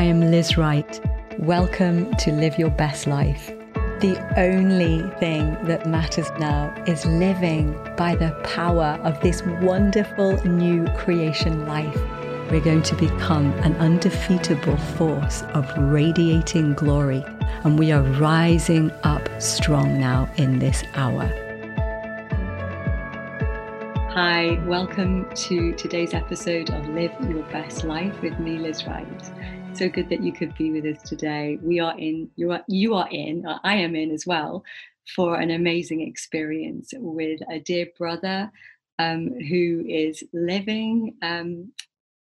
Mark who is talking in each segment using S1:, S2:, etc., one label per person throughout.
S1: I am Liz Wright. Welcome to Live Your Best Life. The only thing that matters now is living by the power of this wonderful new creation life. We're going to become an undefeatable force of radiating glory, and we are rising up strong now in this hour. Hi, welcome to today's episode of Live Your Best Life with me, Liz Wright so good that you could be with us today. We are in, you are, you are in, I am in as well, for an amazing experience with a dear brother um, who is living um,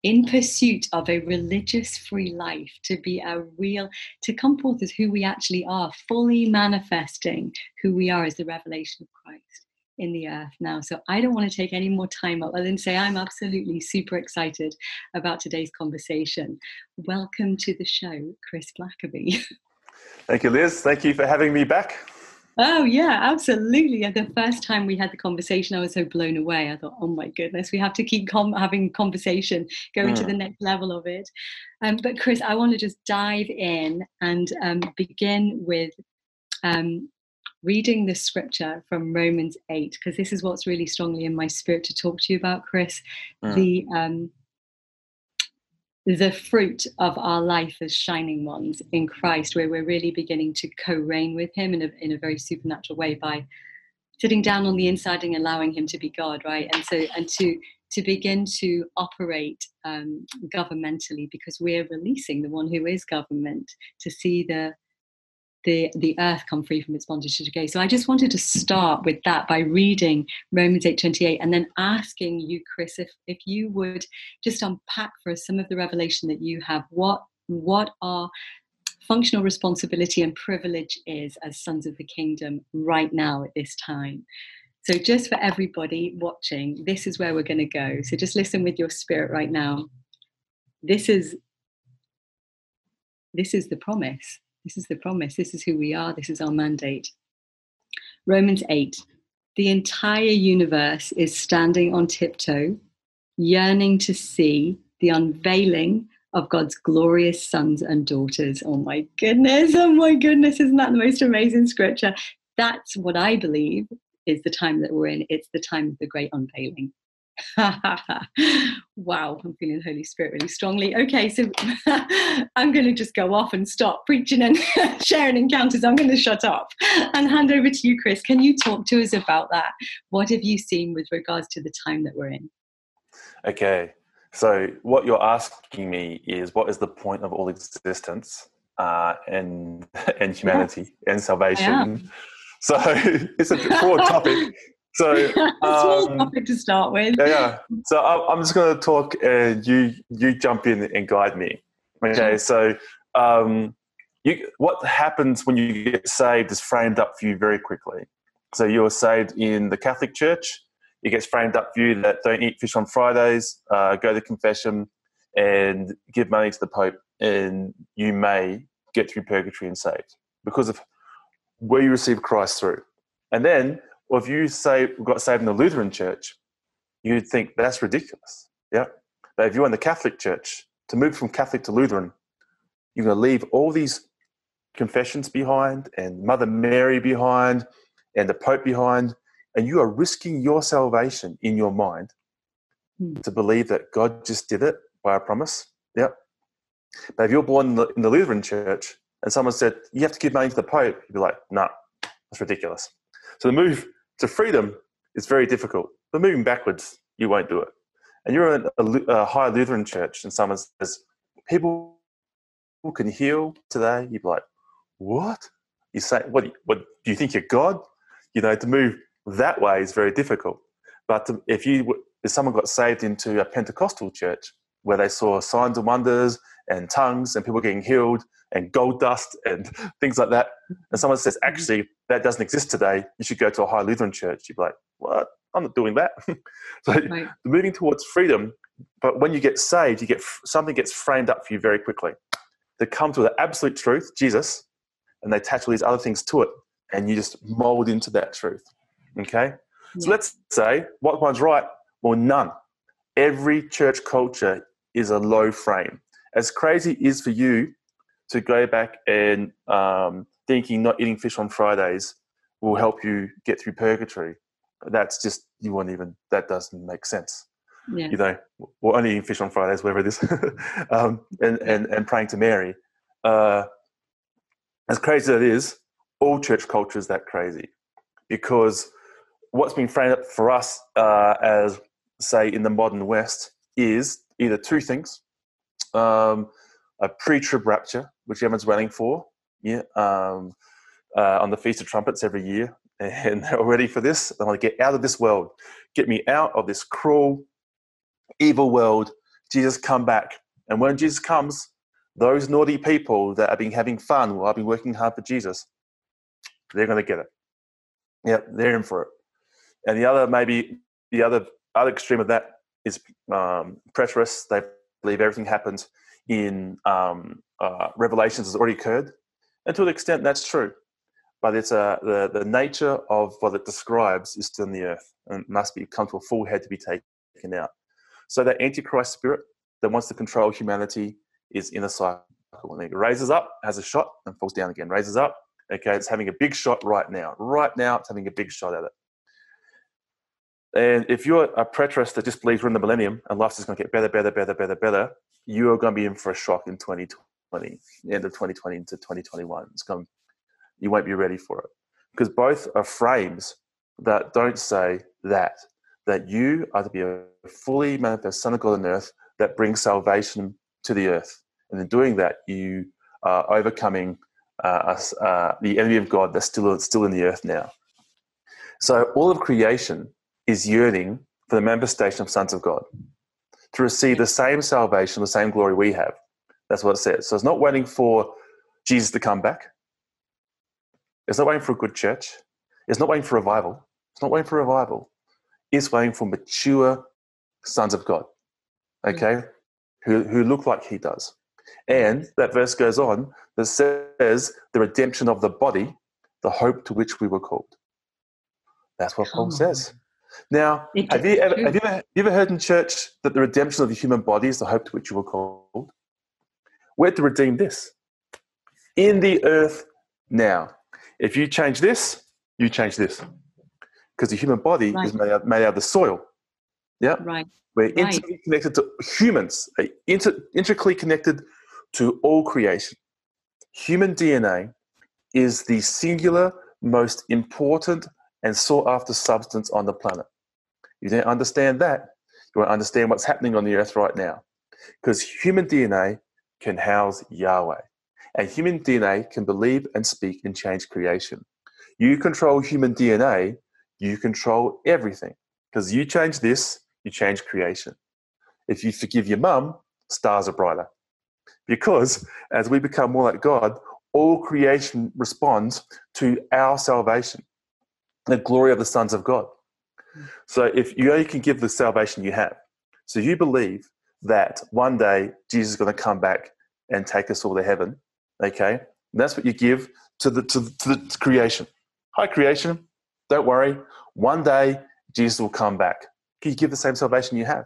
S1: in pursuit of a religious free life, to be a real, to come forth as who we actually are, fully manifesting who we are as the revelation of Christ in the earth now. So I don't want to take any more time up other than say I'm absolutely super excited about today's conversation. Welcome to the show, Chris Blackeby.
S2: Thank you, Liz. Thank you for having me back.
S1: Oh, yeah, absolutely. The first time we had the conversation, I was so blown away. I thought, oh my goodness, we have to keep com- having conversation, going mm. to the next level of it. Um, but, Chris, I want to just dive in and um, begin with um, reading the scripture from Romans 8, because this is what's really strongly in my spirit to talk to you about, Chris. Mm. The um, the fruit of our life as shining ones in Christ, where we're really beginning to co-reign with Him in a in a very supernatural way by sitting down on the inside and allowing Him to be God, right? And so and to to begin to operate um, governmentally because we're releasing the one who is government to see the the, the earth come free from its bondage to decay. So I just wanted to start with that by reading Romans 8:28 and then asking you, Chris, if, if you would just unpack for us some of the revelation that you have. What what our functional responsibility and privilege is as sons of the kingdom right now at this time. So just for everybody watching, this is where we're going to go. So just listen with your spirit right now. This is this is the promise this is the promise. This is who we are. This is our mandate. Romans 8. The entire universe is standing on tiptoe, yearning to see the unveiling of God's glorious sons and daughters. Oh my goodness. Oh my goodness. Isn't that the most amazing scripture? That's what I believe is the time that we're in. It's the time of the great unveiling. wow, I'm feeling the Holy Spirit really strongly. Okay, so I'm going to just go off and stop preaching and sharing encounters. I'm going to shut up and hand over to you, Chris. Can you talk to us about that? What have you seen with regards to the time that we're in?
S2: Okay, so what you're asking me is what is the point of all existence uh, and, and humanity yeah. and salvation? So it's a broad topic. So
S1: small um, topic to start with.
S2: Yeah, yeah. So I'm just going to talk, and you you jump in and guide me. Okay. So um, you, what happens when you get saved is framed up for you very quickly. So you are saved in the Catholic Church. It gets framed up for you that don't eat fish on Fridays, uh, go to confession, and give money to the Pope, and you may get through purgatory and saved because of where you receive Christ through. And then or if you say we got saved in the Lutheran church, you'd think that's ridiculous. Yeah. But if you're in the Catholic church, to move from Catholic to Lutheran, you're going to leave all these confessions behind and Mother Mary behind and the Pope behind, and you are risking your salvation in your mind hmm. to believe that God just did it by a promise. Yep. But if you're born in the, in the Lutheran church and someone said, you have to give money to the Pope, you'd be like, no, nah, that's ridiculous. So the move to freedom is very difficult. But moving backwards, you won't do it. And you're in a, a high Lutheran church, and someone says, People can heal today. You'd be like, What? You say, What? What do you think you're God? You know, to move that way is very difficult. But to, if you if someone got saved into a Pentecostal church where they saw signs and wonders and tongues and people getting healed and gold dust and things like that. And someone says, mm-hmm. actually, that doesn't exist today. You should go to a high Lutheran church. You'd be like, what? I'm not doing that. so right. moving towards freedom, but when you get saved, you get something gets framed up for you very quickly. They come to the absolute truth, Jesus, and they attach all these other things to it, and you just mold into that truth. Okay? Yeah. So let's say what one's right? Well, none. Every church culture is a low frame as crazy it is for you to go back and um, thinking not eating fish on Fridays will help you get through purgatory. That's just you won't even. That doesn't make sense. Yeah. You know, we're only eating fish on Fridays, whatever it is, um, and, and and praying to Mary. Uh, as crazy as it is, all church culture is that crazy because what's been framed up for us uh, as, say, in the modern West is either two things um, a pre trib rapture, which everyone's waiting for, yeah, um, uh, on the Feast of Trumpets every year. And they're all ready for this. They want to get out of this world, get me out of this cruel, evil world. Jesus, come back. And when Jesus comes, those naughty people that have been having fun while I've been working hard for Jesus, they're going to get it. Yep, they're in for it. And the other, maybe the other other extreme of that is um, preterists. They believe everything happens in um, uh, Revelations has already occurred, and to an extent that's true. But it's uh, the the nature of what it describes is still in the earth and must be come to a full head to be taken out. So that antichrist spirit that wants to control humanity is in a cycle. And it raises up, has a shot, and falls down again. Raises up, okay, it's having a big shot right now. Right now, it's having a big shot at it. And if you're a preterist that just believes we're in the millennium and life is going to get better, better, better, better, better, you are going to be in for a shock in 2020, end of 2020 into 2021. It's going, you won't be ready for it because both are frames that don't say that that you are to be a fully manifest Son of God on earth that brings salvation to the earth, and in doing that, you are overcoming uh, us, uh, the enemy of God that's still still in the earth now. So all of creation is yearning for the manifestation of sons of God to receive the same salvation, the same glory we have. That's what it says. So it's not waiting for Jesus to come back. It's not waiting for a good church. It's not waiting for revival. It's not waiting for revival. It's waiting for mature sons of God, okay, mm-hmm. who, who look like he does. And that verse goes on that says the redemption of the body, the hope to which we were called. That's what Paul says. Now, have you, ever, have you ever, you ever heard in church that the redemption of the human body is the hope to which you were called? We're to redeem this in the earth now. If you change this, you change this. Because the human body right. is made out, made out of the soil. Yeah?
S1: Right.
S2: We're right. connected to humans, inter, intricately connected to all creation. Human DNA is the singular, most important and sought after substance on the planet. You don't understand that, you won't understand what's happening on the earth right now. Because human DNA can house Yahweh. And human DNA can believe and speak and change creation. You control human DNA, you control everything. Because you change this, you change creation. If you forgive your mum, stars are brighter. Because as we become more like God, all creation responds to our salvation the glory of the sons of God. Hmm. So if you only can give the salvation you have, so you believe that one day Jesus is going to come back and take us all to heaven, okay? And that's what you give to the to, to the creation. Hi creation, don't worry. One day Jesus will come back. Can you give the same salvation you have?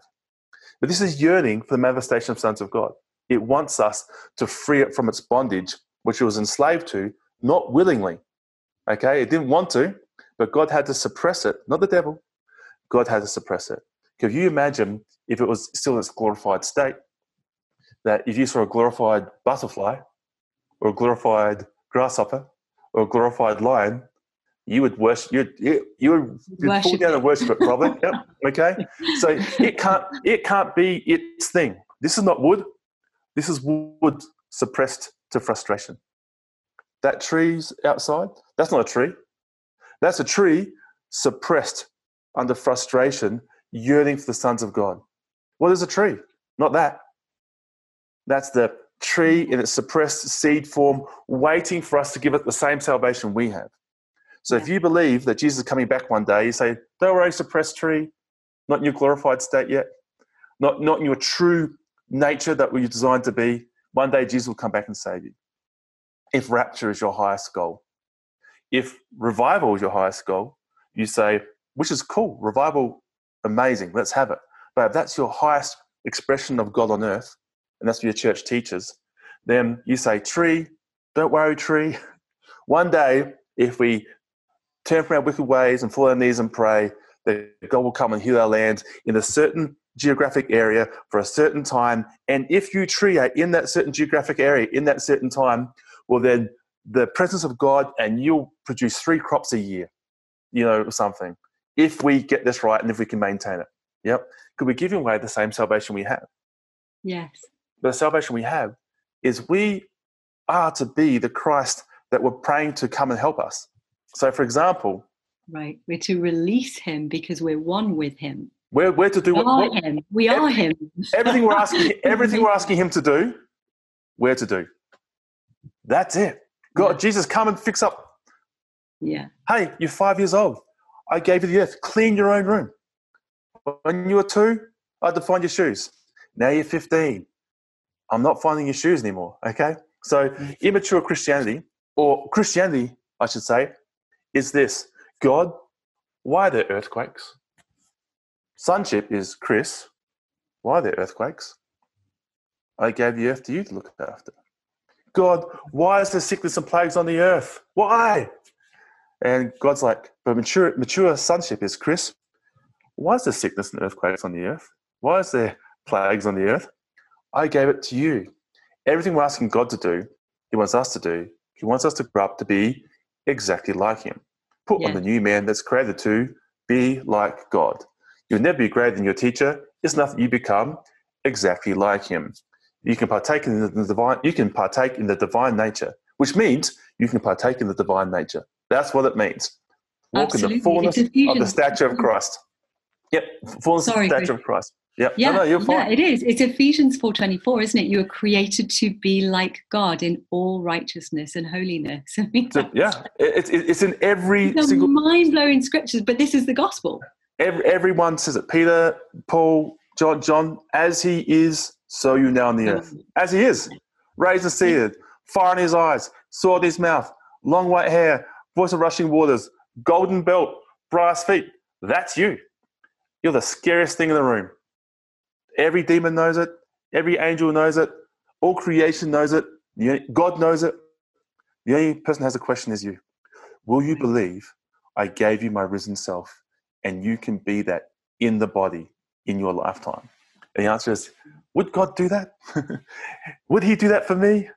S2: But this is yearning for the manifestation of sons of God. It wants us to free it from its bondage, which it was enslaved to, not willingly. Okay, it didn't want to, but God had to suppress it, not the devil. God had to suppress it. Can you imagine if it was still in its glorified state? That if you saw a glorified butterfly, or a glorified grasshopper, or a glorified lion, you would worship. You you, you would you'd fall down and worship it, probably. yep. Okay. So it can't it can't be its thing. This is not wood. This is wood suppressed to frustration. That tree's outside. That's not a tree. That's a tree suppressed under frustration, yearning for the sons of God. What is a tree? Not that. That's the tree in its suppressed seed form, waiting for us to give it the same salvation we have. So if you believe that Jesus is coming back one day, you say, Don't worry, suppressed tree, not in your glorified state yet, not, not in your true nature that we're designed to be. One day Jesus will come back and save you. If rapture is your highest goal, if revival is your highest goal, you say, which is cool, revival, amazing, let's have it. But if that's your highest expression of God on earth, and that's what your church teaches, then you say, Tree, don't worry, tree. One day, if we turn from our wicked ways and fall on our knees and pray, that God will come and heal our land in a certain geographic area for a certain time. And if you tree are in that certain geographic area in that certain time, well, then the presence of God and you'll produce three crops a year, you know, or something. If we get this right and if we can maintain it. Yep. Could we give away the same salvation we have?
S1: Yes.
S2: But the salvation we have is we are to be the Christ that we're praying to come and help us. So, for example,
S1: right, we're to release Him because we're one with Him.
S2: We're, we're to do
S1: we
S2: what,
S1: are
S2: what
S1: Him. We are Him.
S2: everything we're asking. Everything we're asking Him to do, we're to do. That's it. God. Jesus, come and fix up.
S1: Yeah.
S2: Hey, you're five years old. I gave you the earth. Clean your own room. When you were two, I had to find your shoes. Now you're 15. I'm not finding your shoes anymore. Okay? So, mm-hmm. immature Christianity, or Christianity, I should say, is this God, why are there earthquakes? Sonship is Chris, why are there earthquakes? I gave the earth to you to look after. God, why is there sickness and plagues on the earth? Why? And God's like, but mature, mature sonship is Chris, why is there sickness and earthquakes on the earth? Why is there plagues on the earth? I gave it to you. Everything we're asking God to do, He wants us to do. He wants us to grow up to be exactly like Him. Put on the new man that's created to be like God. You'll never be greater than your teacher. It's nothing you become exactly like Him. You can partake in the divine. You can partake in the divine nature, which means you can partake in the divine nature. That's what it means. Walk in the fullness of the stature of Christ. Yep, fullness
S1: Sorry,
S2: of the stature
S1: Chris.
S2: of Christ. Yep.
S1: Yeah,
S2: no, no,
S1: yeah, it is. It's Ephesians 4:24, isn't it? You are created to be like God in all righteousness and holiness. I mean,
S2: So, yeah, it, it, it's in every
S1: are
S2: single.
S1: mind-blowing scriptures, but this is the gospel.
S2: Every, everyone says it. Peter, Paul, John, John. As he is, so you now on the earth. Mm. As he is, raised and seated, fire in his eyes, sword in his mouth, long white hair, voice of rushing waters, golden belt, brass feet. That's you. You're the scariest thing in the room. Every demon knows it. Every angel knows it. All creation knows it. God knows it. The only person who has a question is you. Will you mm. believe I gave you my risen self and you can be that in the body in your lifetime? And the answer is, would God do that? would He do that for me?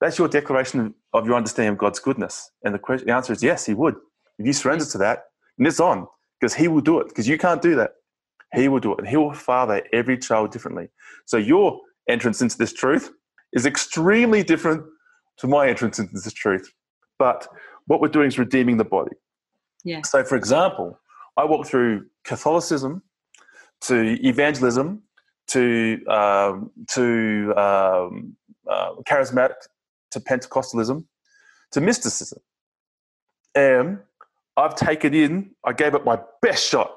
S2: That's your declaration of your understanding of God's goodness. And the, question, the answer is yes, He would. If you surrender to that, and it's on, because He will do it, because you can't do that. He will do it. And He will father every child differently. So your entrance into this truth is extremely different to my entrance into this truth. But what we're doing is redeeming the body.
S1: Yeah.
S2: So, for example, I walk through Catholicism to evangelism to um, to um, uh, charismatic to Pentecostalism to mysticism, and I've taken in. I gave it my best shot.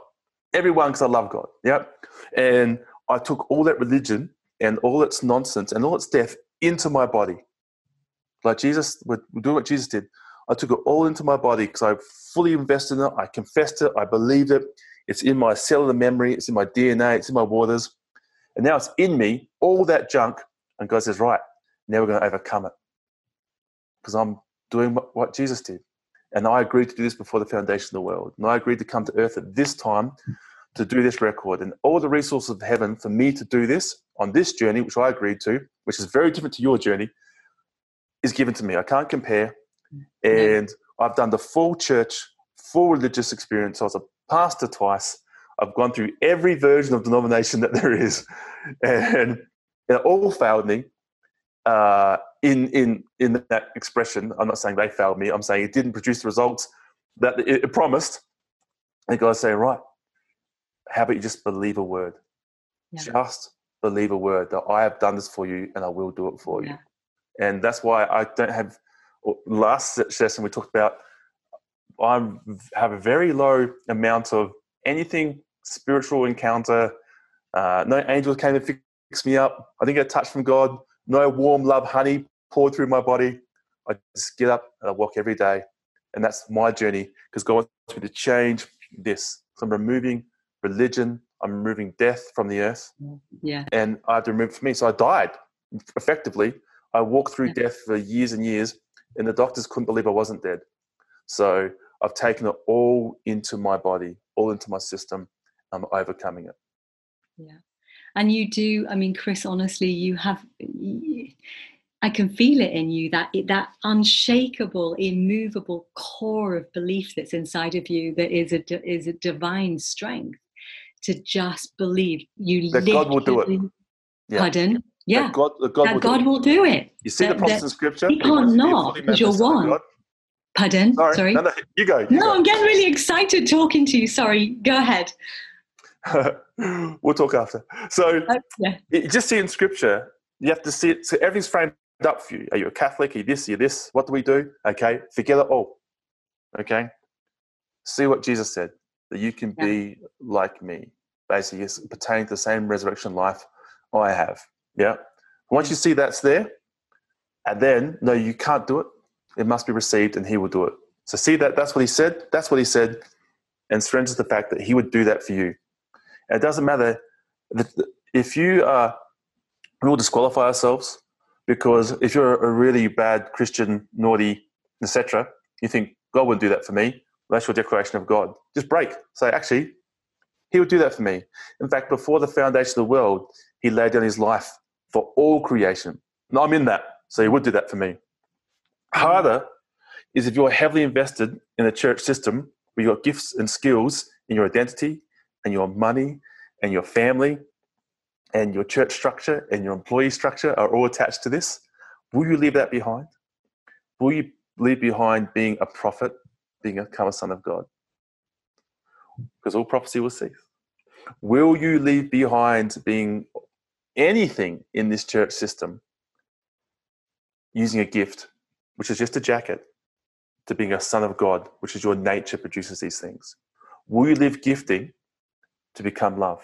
S2: Everyone, because I love God. Yep, and I took all that religion and all its nonsense and all its death into my body, like Jesus we're doing what Jesus did. I took it all into my body because I fully invested in it. I confessed it. I believed it. It's in my cellular memory. It's in my DNA. It's in my waters. And now it's in me, all that junk. And God says, right, now we're going to overcome it because I'm doing what, Jesus did. And I agreed to do this before the foundation of the world. And I agreed to come to earth at this time to do this record. And all the resources of heaven for me to do this on this journey, which I agreed to, which is very different to your journey, is given to me. I can't compare. And I've done the full church, full religious experience. I was a pastor twice. I've gone through every version of denomination that there is, and it all failed me. Uh, in in in that expression, I'm not saying they failed me. I'm saying it didn't produce the results that it, it promised. And God say, right, how about you just believe a word?
S1: Yeah.
S2: Just believe a word that I have done this for you, and I will do it for you
S1: Yeah.
S2: and that's why I don't have. Last session we talked about, I have a very low amount of anything spiritual encounter. Uh, no angels came and fixed me up. I didn't get a touch from God. No warm love honey poured through my body. I just get up and I walk every day, and that's my journey because God wants me to change this. So I'm removing religion. I'm removing death from the earth
S1: Yeah.
S2: and I had to remove it for me. So I died. effectively, I walked through yeah. death for years and years, and the doctors couldn't believe I wasn't dead. So I've taken it all into my body, all into my system. I'm overcoming it.
S1: Yeah. And you do, I mean, Chris, honestly, you have, I can feel it in you that that unshakable, immovable core of belief that's inside of you that is a is a divine strength to just believe you.
S2: That God will do it.
S1: Yeah. Pardon? Yeah.
S2: That God, that God,
S1: that
S2: will,
S1: God
S2: do
S1: will do it.
S2: You see
S1: that,
S2: the promise in Scripture.
S1: He can't not because you're one. Pardon?
S2: Sorry.
S1: Sorry.
S2: No, no, you go. You
S1: no,
S2: go.
S1: I'm getting really excited talking to you. Sorry. Go ahead.
S2: we'll talk after. So,
S1: yeah.
S2: just see in Scripture, you have to see it. So everything's framed up for you. Are you a Catholic? Are you this? Are you this? What do we do? Okay, forget it all. Okay, see what Jesus said that you can yeah. be like me. Basically, it's pertaining to the same resurrection life I have. Yeah. Once you see that's there, and then no, you can't do it. It must be received, and He will do it. So see that that's what He said. That's what He said, and strengthens the fact that He would do that for you. It doesn't matter if you are. We will disqualify ourselves because if you're a really bad Christian, naughty, etc., you think God wouldn't do that for me. That's your declaration of God. Just break. Say, actually, He would do that for me. In fact, before the foundation of the world, He laid down His life for all creation. I'm in that, so He would do that for me. Harder is if you're heavily invested in a church system where you've got gifts and skills in your identity and your money and your family and your church structure and your employee structure are all attached to this, will you leave that behind? Will you leave behind being a prophet, being a, become a son of God? Because all prophecy will cease. Will you leave behind being anything in this church system using a gift, which is just a jacket, to being a son of God, which is your nature produces these things? Will you live gifting to become love?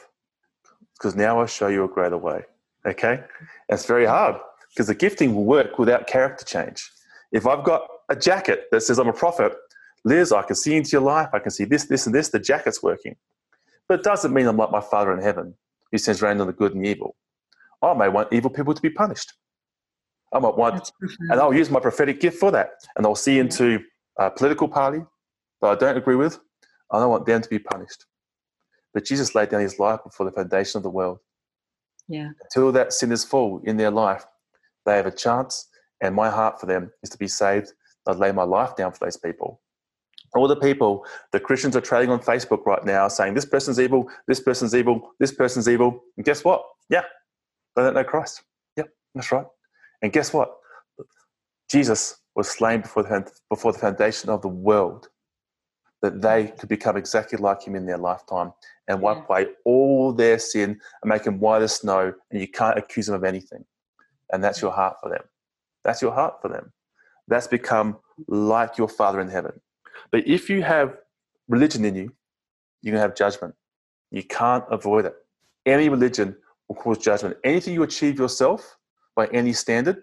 S2: because now I show you a greater way. Okay? That's very hard because the gifting will work without character change. If I've got a jacket that says I'm a prophet, Liz, I can see into your life, I can see this, this, and this, the jacket's working. But it doesn't mean I'm like my Father in heaven who sends rain on the good and the evil. I may want evil people to be punished. I might want, and I'll use my prophetic gift for that. And I'll see into a political party that I don't agree with. I don't want them to be punished. But Jesus laid down his life before the foundation of the world.
S1: Yeah.
S2: Until that sin is full in their life, they have a chance, and my heart for them is to be saved. I'd lay my life down for those people. All the people, the Christians are trading on Facebook right now saying this person's evil, this person's evil, this person's evil. And guess what? Yeah, they don't know Christ. Yep, that's right. And guess what? Jesus was slain before the, before the foundation of the world that they could become exactly like him in their lifetime and wipe away all their sin and make them white as snow, and you can't accuse them of anything. And that's mm. your heart for them. That's your heart for them. That's become like your Father in heaven. But if you have religion in you, you're going to have judgment. You can't avoid it. Any religion will cause judgment. Anything you achieve yourself by any standard,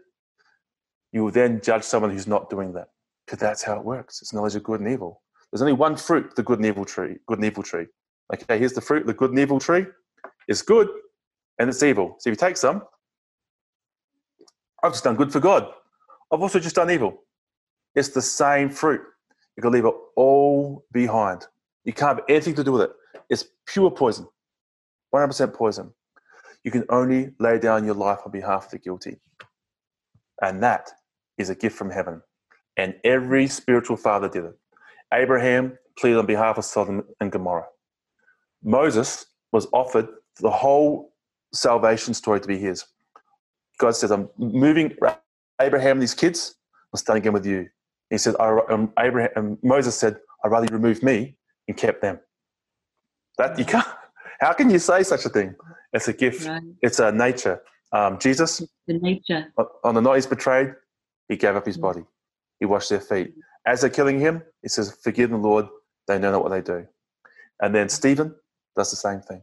S2: you will then judge someone who's not doing that. Because that's how it works. It's knowledge of good and evil. There's only one fruit, the good and evil tree. Good and evil tree. Okay, here's the fruit. The good and evil tree It's good, and it's evil. So if you take some, I've just done good for God. I've also just done evil. It's the same fruit. You can leave it all behind. You can't have anything to do with it. It's pure poison, 100% poison. You can only lay down your life on behalf of the guilty. And that is a gift from heaven. And every spiritual father did it. Abraham pleaded on behalf of Sodom and Gomorrah. Moses was offered the whole salvation story to be his. God says, I'm moving Abraham and his kids, I'm starting again with you. He said, I um, Abraham, um, Moses said, I'd rather you remove me and kept them. That you can't. How can you say such a thing? It's a gift. Right. It's a nature. Um, Jesus,
S1: the nature.
S2: On the night he's betrayed, he gave up his body. He washed their feet. As they're killing him, he says, Forgive them, Lord, they know not what they do. And then Stephen does the same thing.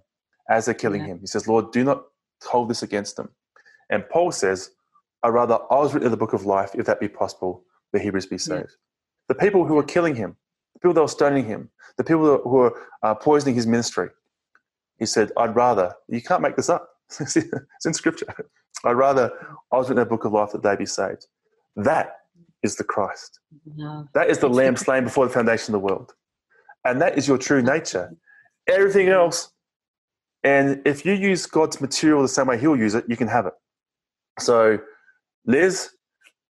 S2: As they're killing yeah. him, he says, Lord, do not hold this against them. And Paul says, I rather I was written in the book of life, if that be possible, the Hebrews be saved. Yeah. The people who were killing him, the people that were stoning him, the people who were uh, poisoning his ministry, he said, I'd rather, you can't make this up. it's in scripture. I'd rather I was written in a book of life that they be saved. That is the Christ.
S1: Love.
S2: That is the lamb
S1: the-
S2: slain before the foundation of the world. And that is your true nature. Everything else, and if you use God's material the same way He'll use it, you can have it. So, Liz,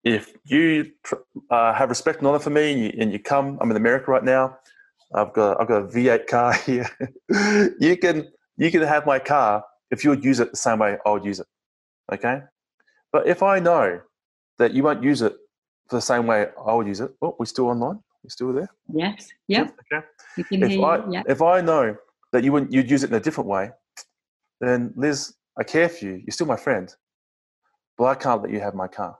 S2: if you uh, have respect and honor for me and you, and you come, I'm in America right now. I've got I've got a V8 car here. you can you can have my car if you would use it the same way I would use it. Okay, but if I know that you won't use it the same way I would use it, oh, we're still online? We still there?
S1: Yes. Yep.
S2: Okay. If I
S1: you. Yeah.
S2: if I know that you wouldn't you'd use it in a different way, then Liz, I care for you. You're still my friend, but I can't let you have my car.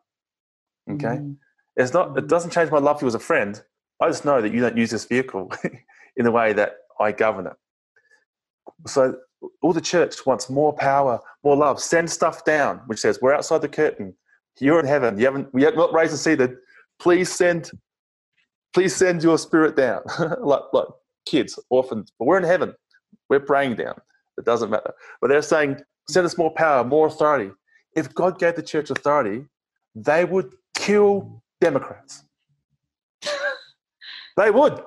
S2: Okay.
S1: Mm.
S2: It's not. It doesn't change my love for you as a friend. I just know that you don't use this vehicle in the way that I govern it. So all the church wants more power, more love. Send stuff down, which says we're outside the curtain. You're in heaven. You haven't. We have not raised and seated. Please send. Please send your spirit down, like like kids, orphans. But we're in heaven. We're praying down. It doesn't matter. But they're saying, send us more power, more authority. If God gave the church authority, they would kill Democrats. They would.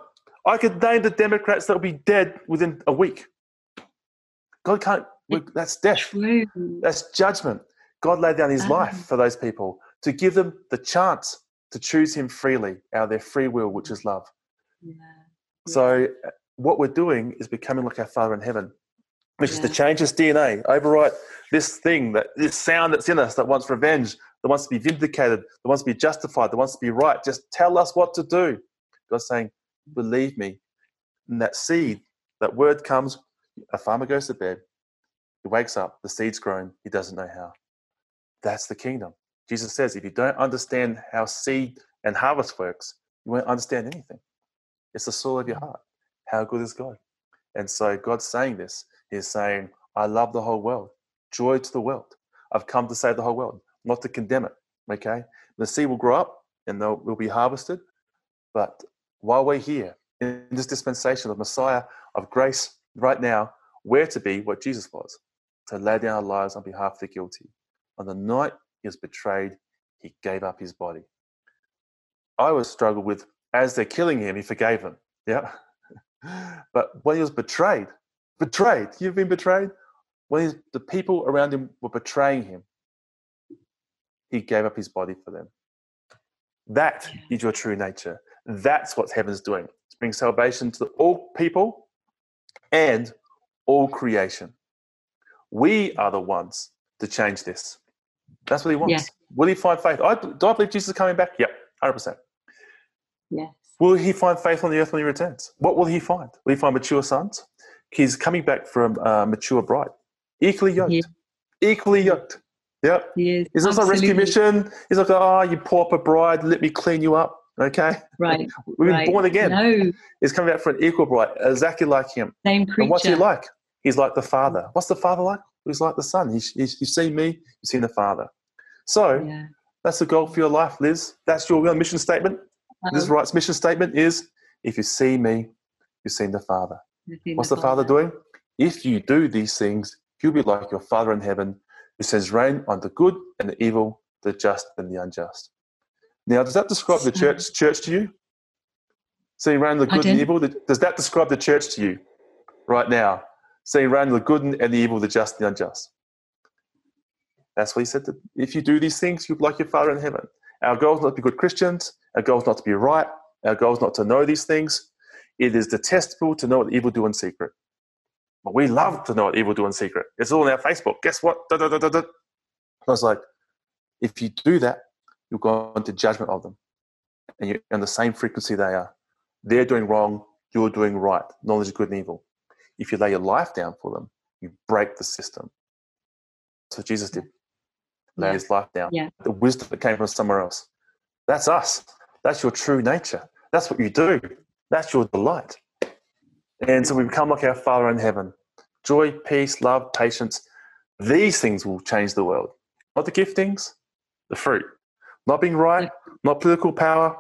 S2: I could name the Democrats that will be dead within a week. God can't. That's death.
S1: True.
S2: That's judgment. God laid down His
S1: Ah.
S2: life for those people to give them the chance to choose Him freely out of their free will, which is love.
S1: Yeah.
S2: So, uh, what we're doing is becoming like our Father in heaven, which is to change His DNA, overwrite this thing, that this sound that's in us that wants revenge, that wants to be vindicated, that wants to be justified, that wants to be right. Just tell us what to do. God's saying, believe me. And that seed, that word comes, a farmer goes to bed, he wakes up, the seed's grown, he doesn't know how. That's the kingdom. Jesus says, if you don't understand how seed and harvest works, you won't understand anything. It's the soul of your mm. heart. How good is God? And so God's saying this. He's saying, I love the whole world. Joy to the world. I've come to save the whole world, not to condemn it. Okay? The seed will grow up and they'll will be harvested. But while we're here in this dispensation of Messiah of grace right now, we're to be what Jesus was, to lay down our lives on behalf of the guilty. On the night he was betrayed, he gave up his body. I always struggle with as they're killing him, he forgave them. Yeah. But when he was betrayed, betrayed, you've been betrayed. When the people around him were betraying him, he gave up his body for them. That is your true nature. That's what heaven's doing. It's bringing salvation to all people and all creation. We are the ones to change this. That's what he wants.
S1: Yeah.
S2: Will he find faith? I, do I believe Jesus is coming back? Yep, 100%.
S1: Yes.
S2: Will he find faith on the earth when he returns? What will he find? Will he find mature sons? He's coming back from a mature bride, equally yoked. Equally yoked. Yep.
S1: He is.
S2: This a rescue mission? He's like, oh, you pauper bride, let me clean you up. Okay?
S1: Right.
S2: We've
S1: right.
S2: been born again.
S1: No.
S2: He's coming back for an equal bride, exactly like him.
S1: Same creature.
S2: And what's he like? He's like the father. What's the father like? He's like the son. He's, he's, you've seen me, you've seen the father. So
S1: Yeah.
S2: that's the goal for your life, Liz. That's your mission statement. Liz
S1: Um,
S2: Wright's mission statement is if you see me, you've seen the father.
S1: Seen
S2: What's the Father doing? If you do these things, you'll be like your Father in heaven, who sends rain on the good and the evil, the just and the unjust. Now, does that describe the church church to you? Seeing rain on the good and the evil, does that describe the church to you right now? Seeing rain on the good and the evil, the just and the unjust. That's what he said. That if you do these things, be like your Father in heaven. Our goal is not to be good Christians. Our goal is not to be right. Our goal is not to know these things. It is detestable to know what evil do in secret. But we love to know what evil do in secret. It's all on our Facebook. Guess what? Da, da, da, da, da. I was like, if you do that, you'll go into judgment of them. And you're on the same frequency they are. They're doing wrong, you're doing right. Knowledge of good and evil. If you lay your life down for them, you break the system. What Jesus did. Lay his life down.
S1: Yeah.
S2: The wisdom that came from somewhere else. That's us. That's your true nature. That's what you do. That's your delight. And so we become like our Father in heaven. Joy, peace, love, patience. These things will change the world. Not the giftings, the fruit. Not being right, not political power,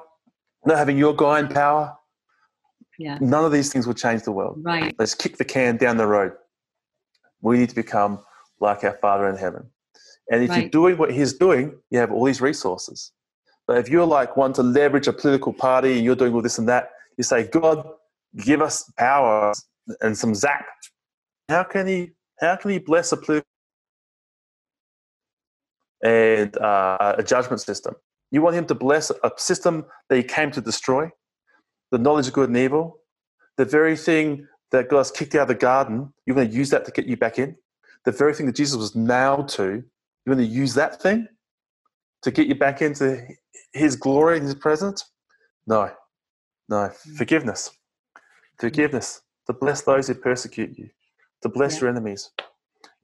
S2: not having your guy in power.
S1: Yeah.
S2: None of these things will change the world.
S1: Right.
S2: Let's kick the can down the road. We need to become like our Father in heaven. And if right. you're doing what he's doing, you have all these resources. But if you're like one to leverage a political party and you're doing all this and that, you say, God, give us power and some zap. How can he? How can he bless a political and uh, a judgment system? You want him to bless a system that he came to destroy, the knowledge of good and evil, the very thing that God has kicked out of the garden. You're going to use that to get you back in. The very thing that Jesus was nailed to. You're going to use that thing to get you back into His glory and His presence. No, no, hmm. forgiveness. Forgiveness. To bless those who persecute you. To bless yeah. your enemies.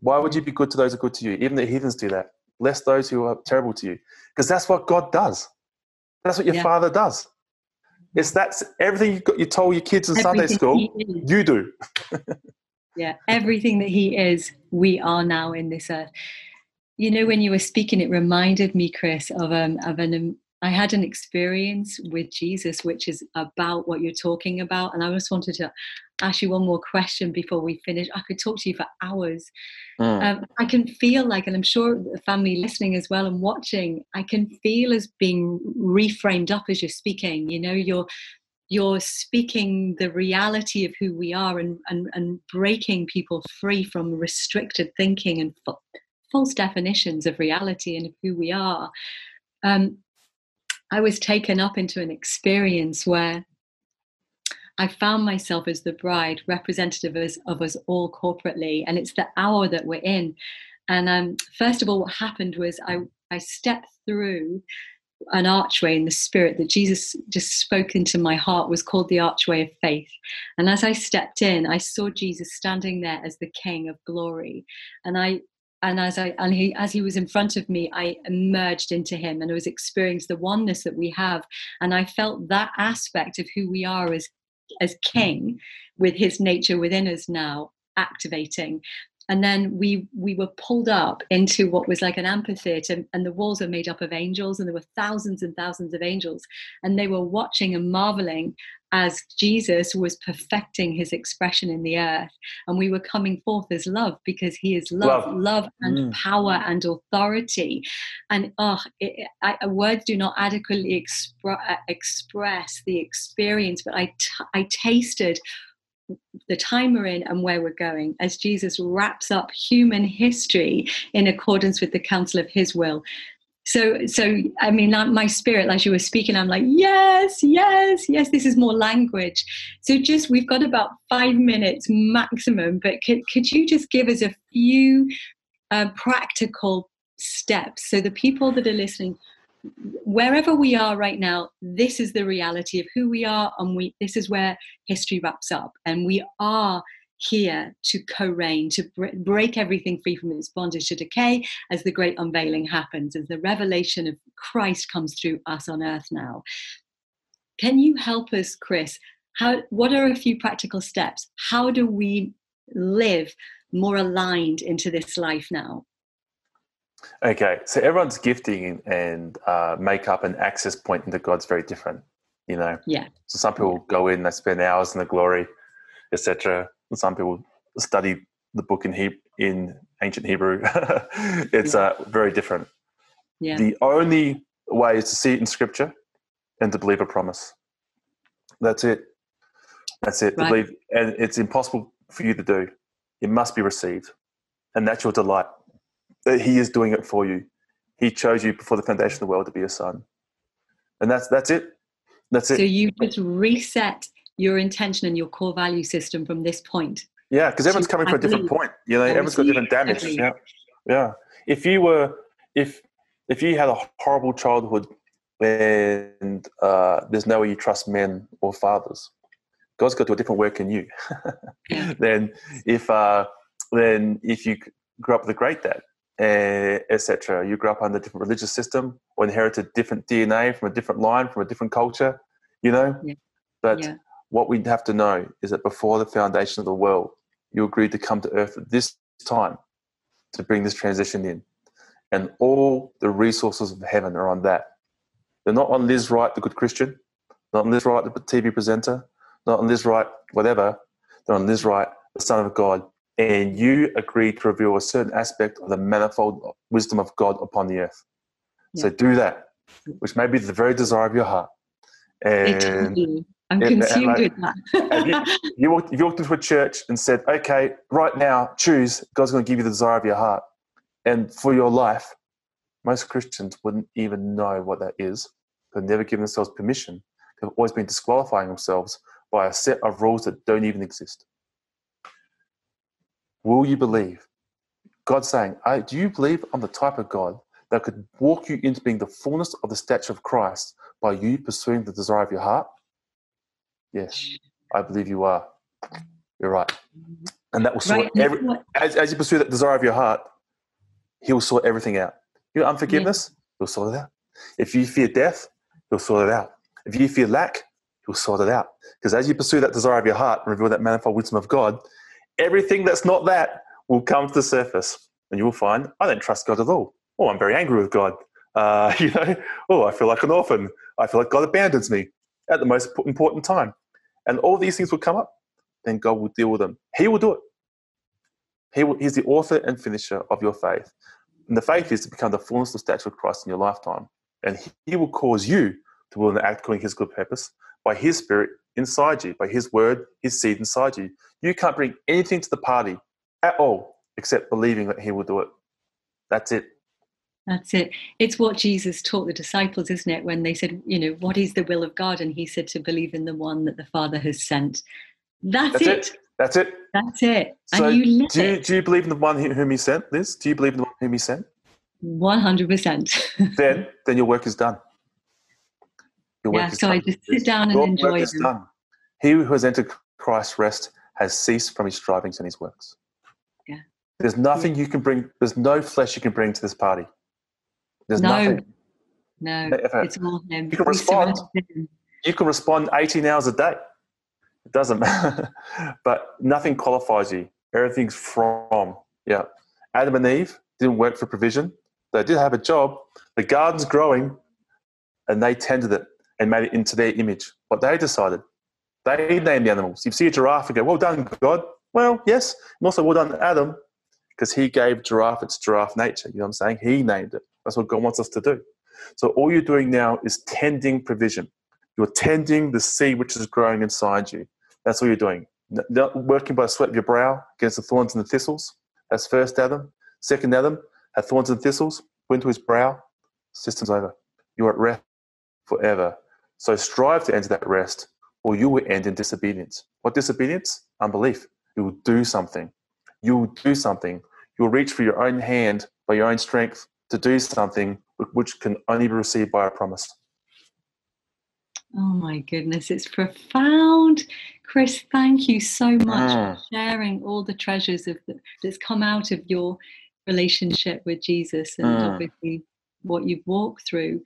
S2: Why would you be good to those who are good to you? Even the heathens do that. Bless those who are terrible to you. Because that's what God does. That's what your yeah. Father does. It's that's everything you got you told your kids in everything Sunday school, you do.
S1: yeah, everything that he is, we are now in this earth. You know, when you were speaking, it reminded me, Chris, of um of an um, I had an experience with Jesus, which is about what you're talking about. And I just wanted to ask you one more question before we finish. I could talk to you for hours. Mm. Um, I can feel like, and I'm sure the family listening as well and watching, I can feel as being reframed up as you're speaking. You know, you're you're speaking the reality of who we are and, and, and breaking people free from restricted thinking and false definitions of reality and of who we are. Um, I was taken up into an experience where I found myself as the bride, representative of us, all corporately, and it's the hour that we're in. And um, first of all, what happened was I, I stepped through an archway in the spirit that Jesus just spoke into my heart was called the archway of faith. And as I stepped in, I saw Jesus standing there as the King of glory. And I and as I and he as he was in front of me, I emerged into him and I was experienced the oneness that we have. And I felt that aspect of who we are as as king with his nature within us now activating and then we we were pulled up into what was like an amphitheater and the walls were made up of angels and there were thousands and thousands of angels. And they were watching and marveling as jesus was perfecting his expression in the earth. And we were coming forth as love because he is love love, love and mm. power and authority. And oh it, I, words do not adequately expre- express the experience but I, t- I tasted the time we're in and where we're going as Jesus wraps up human history in accordance with the counsel of his will. So, so I mean, my spirit, as you were speaking, I'm like, yes, yes, yes. This is more language. So, just we've got about five minutes maximum, but could could you just give us a few uh, practical steps so the people that are listening wherever we are right now, this is the reality of who we are, and we this is where history wraps up, and we are here to co-reign, to break everything free from its bondage to decay, as the great unveiling happens, as the revelation of Christ comes through us on earth now. Can you help us, Chris? How? What are a few practical steps? How do we live more aligned into this life now?
S2: Okay, so everyone's gifting and uh, makeup and access point into God's very different, you know.
S1: Yeah.
S2: So some people go in, they spend hours in the glory, etc. Some people study the book in he- in ancient Hebrew. it's yeah. uh, very different.
S1: Yeah.
S2: The only way is to see it in Scripture and to believe a promise. That's it. That's it. Right. Believe, and it's impossible for you to do. It must be received, and that's your delight that He is doing it for you. He chose you before the foundation of the world to be a son, and that's that's it. That's it.
S1: So you just reset your intention and your core value system from this point.
S2: Yeah, because everyone's coming from a different point. You know, everyone's got different damage. Yeah, yeah. If you were, if if you had a horrible childhood and uh, there's no way you trust men or fathers, God's got to do a different work in you. yeah. Then if uh, then if you grew up with a great dad Uh, etc. You grew up under a different religious system or inherited different DNA from a different line, from a different culture, you know? Yeah. But yeah. what we have to know is that before the foundation of the world, you agreed to come to earth at this time to bring this transition in. And all the resources of heaven are on that. They're not on Liz Wright, the good Christian, not on Liz Wright, the TV presenter, not on Liz Wright, whatever. They're on Liz Wright, the Son of God, and you agree to reveal a certain aspect of the manifold wisdom of God upon the earth. Yeah. So do that, which may be the very desire of your heart.
S1: And I'm consumed like, with that.
S2: you, you, walked, you walked into a church and said, okay, right now, choose. God's going to give you the desire of your heart. And for your life, most Christians wouldn't even know what that is. They've never given themselves permission. They've always been disqualifying themselves by a set of rules that don't even exist. Will you believe? God's saying, Do you believe I'm the type of God that could walk you into being the fullness of the stature of Christ by you pursuing the desire of your heart? Yes, I believe you are. You're right. And that will sort right. every, as, as you pursue that desire of your heart, He will sort everything out. Your unforgiveness, yeah. He'll sort it out. If you fear death, He'll sort it out. If you fear lack, He'll sort it out. Because as you pursue that desire of your heart and reveal that manifold wisdom of God, everything that's not that will come to the surface. And you will find, I don't trust God at all. Oh, I'm very angry with God. Uh, you know, oh, I feel like an orphan. I feel like God abandons me at the most important time. And all these things will come up. Then God will deal with them. He will do it. He will, he's the author and finisher of your faith. And the faith is to become the fullness of stature of Christ in your lifetime. And he will cause you to will and act according to his good purpose by his spirit inside you, by his word, his seed inside you. You can't bring anything to the party at all except believing that he will do it. That's it.
S1: That's it. It's what Jesus taught the disciples, isn't it? When they said, you know, what is the will of God? And he said to believe in the one that the Father has sent. That's, That's it.
S2: it. That's it.
S1: That's it.
S2: So and you do you, do you believe in the one whom he sent, Liz? Do you believe in the one whom he sent?
S1: 100%.
S2: then, then your work is done.
S1: Your work yeah, so done. I just sit down and enjoy work is done.
S2: He who has entered Christ's rest has ceased from his strivings and his works.
S1: Yeah.
S2: There's nothing yeah. you can bring, there's no flesh you can bring to this party. There's
S1: no.
S2: nothing.
S1: No, it's all him.
S2: You can respond. You can respond 18 hours a day. It doesn't matter. but nothing qualifies you. Everything's from. Yeah. Adam and Eve didn't work for provision. They did have a job. The garden's growing, and they tended it and made it into their image. What they decided. They named the animals. You see a giraffe and go, well done, God. Well, yes. And also, well done, Adam, because he gave giraffe its giraffe nature. You know what I'm saying? He named it. That's what God wants us to do. So all you're doing now is tending provision. You're tending the seed which is growing inside you. That's all you're doing. Not working by the sweat of your brow against the thorns and the thistles. That's first Adam. Second Adam had thorns and thistles, went to his brow. System's over. You're at rest forever. So strive to enter that rest, or you will end in disobedience. What disobedience? Unbelief. You will do something. You will do something. You will reach for your own hand by your own strength to do something which can only be received by a promise.
S1: Oh my goodness, it's profound. Chris, thank you so much mm. for sharing all the treasures of the, that's come out of your relationship with Jesus and mm. obviously what you've walked through.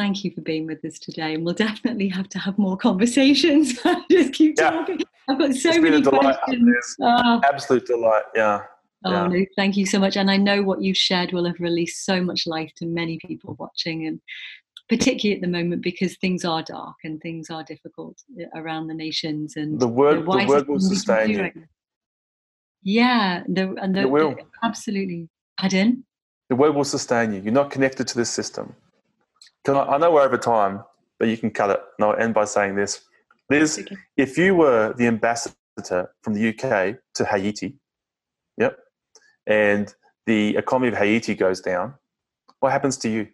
S1: Thank you for being with us today, and we'll definitely have to have more conversations. Just keep yeah. talking. I've got so
S2: it's
S1: many questions.
S2: Oh. Absolute delight. Yeah.
S1: Oh, yeah. no, thank you so much. And I know what you've shared will have released so much life to many people watching, and particularly at the moment because things are dark and things are difficult uh, around the nations. And
S2: the word, the word will sustain you.
S1: Yeah, the, and the,
S2: it will.
S1: The, absolutely. Pardon?
S2: The word will sustain you. You're not connected to this system. I, I know we're over time, but you can cut it. And I'll end by saying this. Liz, okay. if you were the ambassador from the UK to Haiti, yep, and the economy of Haiti goes down, what happens to you?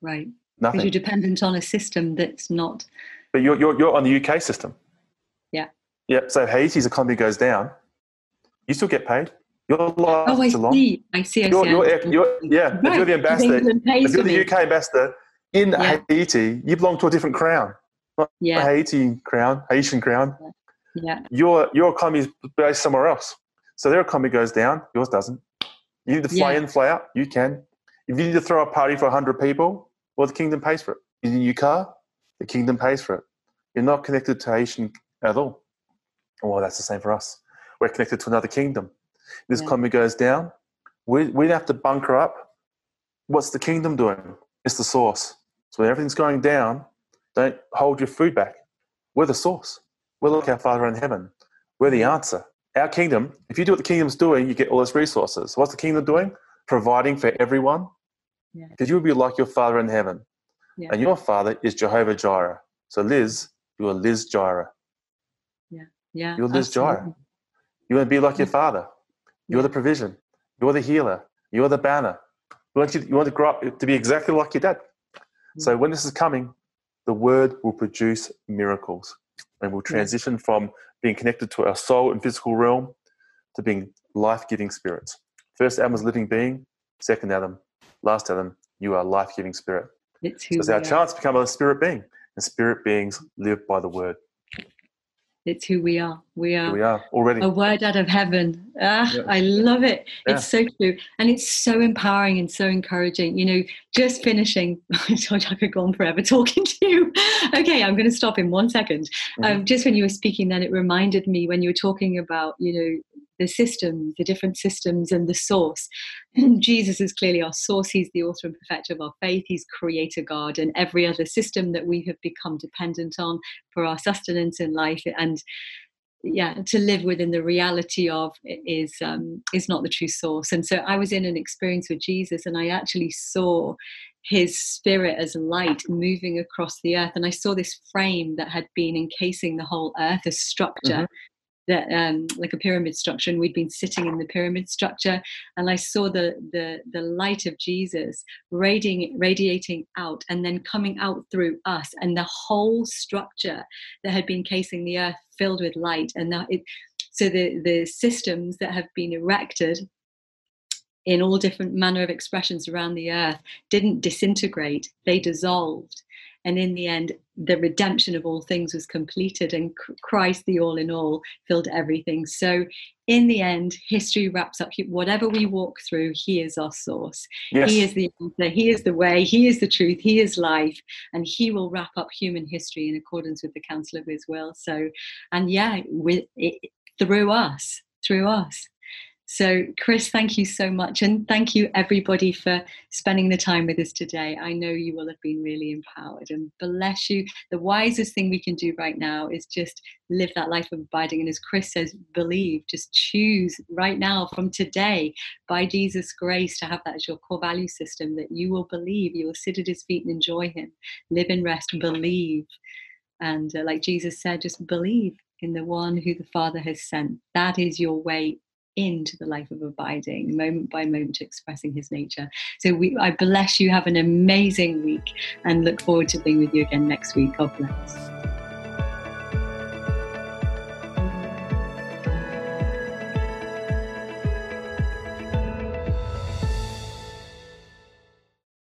S1: Right.
S2: Nothing.
S1: Because you're dependent on a system that's not.
S2: But you're, you're, you're on the UK system.
S1: Yeah.
S2: Yep. So Haiti's economy goes down, you still get paid. Your life
S1: oh, I see. I see. I you're, see.
S2: You're, eh, you're, yeah. Right. If you're the ambassador, if you're the UK ambassador in yeah. Haiti, you belong to a different crown. Yeah. Haiti crown, Haitian crown.
S1: Yeah.
S2: Your your economy is based somewhere else. So their economy goes down, yours doesn't. You need to fly yeah. in, fly out, you can. If you need to throw a party for 100 people, well, the kingdom pays for it. You need a new car, the kingdom pays for it. You're not connected to Haitian at all. Well, that's the same for us. We're connected to another kingdom. This yeah. economy goes down, we, we have to bunker up. What's the kingdom doing? It's the source. So when everything's going down, don't hold your food back. We're the source. We're like our Father in heaven. We're the answer. our kingdom, if you do what the kingdom's doing, you get all those resources. What's the kingdom doing? Providing for everyone. Because yeah. you would be like your father in heaven. Yeah. And your father is Jehovah Jireh. So Liz, you are Liz Jireh.
S1: Yeah. Yeah.
S2: You're Liz absolutely. Jireh. You want to be like your father. You're the provision. You're the healer. You're the banner. You want, you, you want to grow up to be exactly like your dad. So when this is coming, the word will produce miracles and will transition from being connected to our soul and physical realm to being life giving spirits. First Adam was living being, second Adam, last Adam, you are life giving spirit.
S1: It's,
S2: so it's our chance to become a spirit being, and spirit beings live by the word.
S1: It's who we are. We are.
S2: we are already
S1: a word out of heaven. Ah, yeah. I love it. Yeah. It's so true, and it's so empowering and so encouraging. You know, just finishing. I told you I could go on forever talking to you. okay, I'm going to stop in one second. Mm-hmm. Um, just when you were speaking, then it reminded me when you were talking about you know the systems, the different systems, and the source. Jesus is clearly our source. He's the author and perfecter of our faith. He's creator God, and every other system that we have become dependent on for our sustenance in life and yeah to live within the reality of is um, is not the true source and so i was in an experience with jesus and i actually saw his spirit as light moving across the earth and i saw this frame that had been encasing the whole earth as structure mm-hmm that um, like a pyramid structure, and we'd been sitting in the pyramid structure, and I saw the the the light of Jesus radiating radiating out, and then coming out through us, and the whole structure that had been casing the earth filled with light, and that it. So the the systems that have been erected in all different manner of expressions around the earth didn't disintegrate; they dissolved and in the end, the redemption of all things was completed, and Christ, the all in all, filled everything. So, in the end, history wraps up. Whatever we walk through, He is our source. Yes. He is the answer. He is the way. He is the truth. He is life, and He will wrap up human history in accordance with the counsel of His will. So, and yeah, with it, through us, through us. So, Chris, thank you so much. And thank you, everybody, for spending the time with us today. I know you will have been really empowered and bless you. The wisest thing we can do right now is just live that life of abiding. And as Chris says, believe, just choose right now from today by Jesus' grace to have that as your core value system that you will believe, you will sit at his feet and enjoy him, live in rest, believe. And uh, like Jesus said, just believe in the one who the Father has sent. That is your way into the life of abiding, moment by moment, expressing His nature. So we, I bless you. Have an amazing week, and look forward to being with you again next week. God bless.